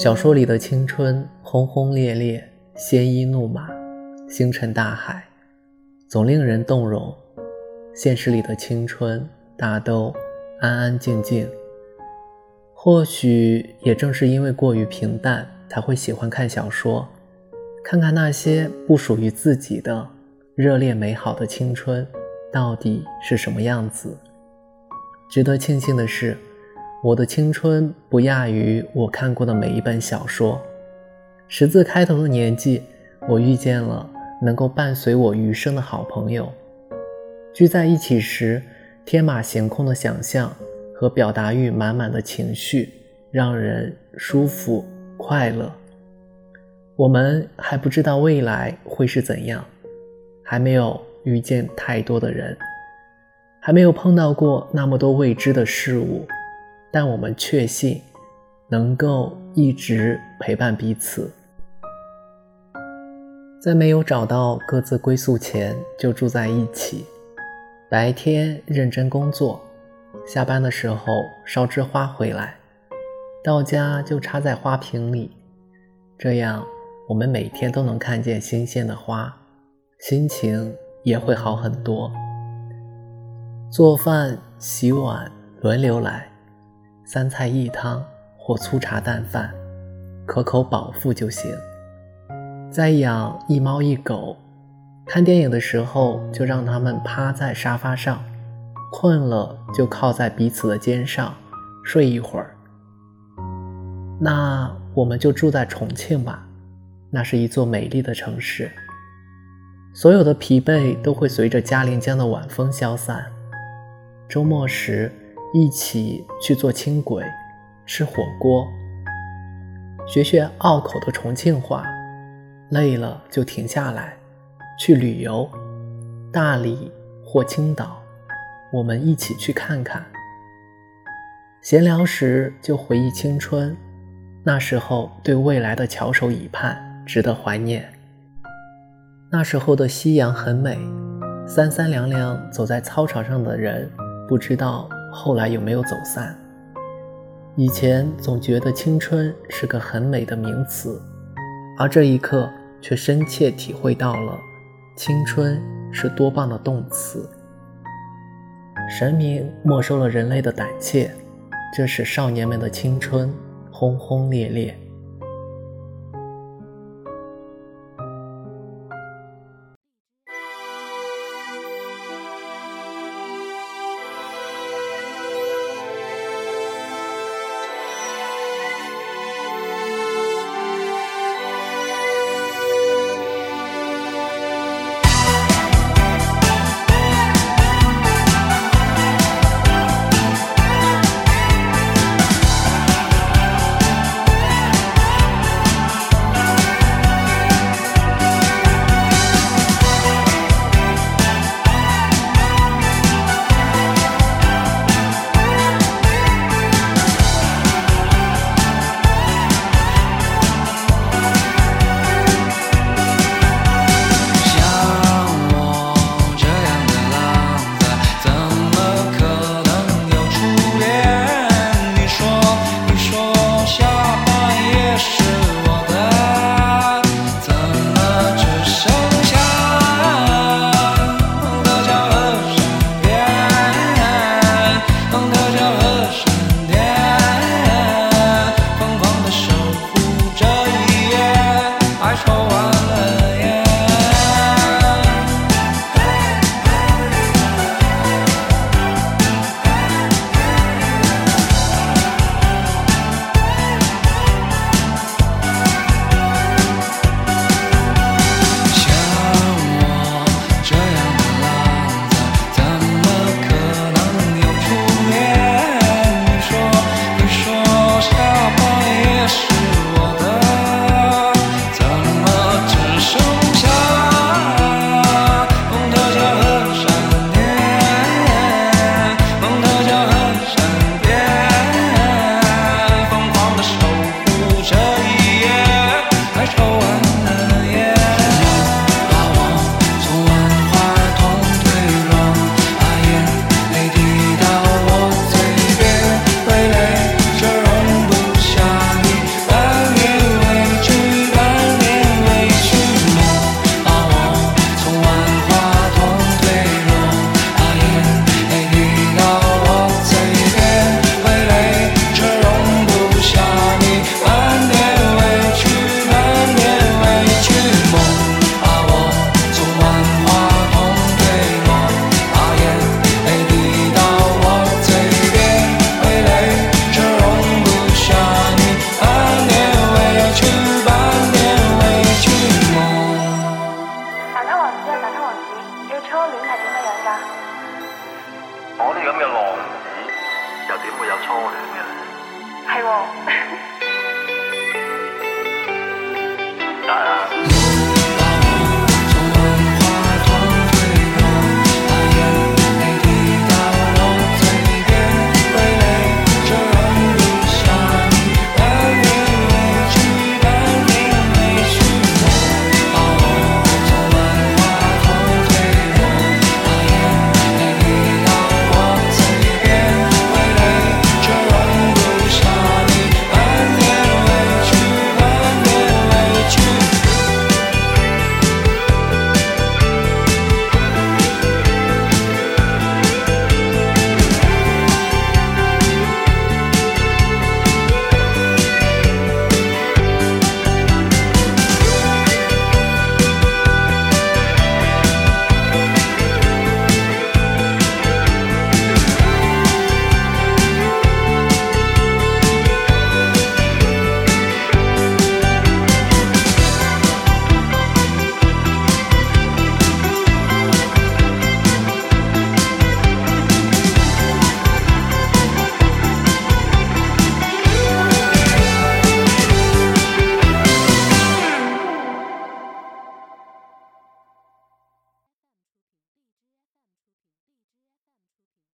小说里的青春轰轰烈烈，鲜衣怒马，星辰大海，总令人动容。现实里的青春大都安安静静。或许也正是因为过于平淡，才会喜欢看小说，看看那些不属于自己的热烈美好的青春到底是什么样子。值得庆幸的是。我的青春不亚于我看过的每一本小说。十字开头的年纪，我遇见了能够伴随我余生的好朋友。聚在一起时，天马行空的想象和表达欲满满的情绪，让人舒服快乐。我们还不知道未来会是怎样，还没有遇见太多的人，还没有碰到过那么多未知的事物。但我们确信，能够一直陪伴彼此。在没有找到各自归宿前，就住在一起。白天认真工作，下班的时候捎枝花回来，到家就插在花瓶里。这样，我们每天都能看见新鲜的花，心情也会好很多。做饭、洗碗轮流来。三菜一汤或粗茶淡饭，可口饱腹就行。再养一猫一狗，看电影的时候就让它们趴在沙发上，困了就靠在彼此的肩上睡一会儿。那我们就住在重庆吧，那是一座美丽的城市，所有的疲惫都会随着嘉陵江的晚风消散。周末时。一起去做轻轨，吃火锅，学学拗口的重庆话，累了就停下来，去旅游，大理或青岛，我们一起去看看。闲聊时就回忆青春，那时候对未来的翘首以盼，值得怀念。那时候的夕阳很美，三三两两走在操场上的人，不知道。后来有没有走散？以前总觉得青春是个很美的名词，而这一刻却深切体会到了青春是多棒的动词。神明没收了人类的胆怯，这使少年们的青春轰轰烈烈。嘅？係喎。得啦。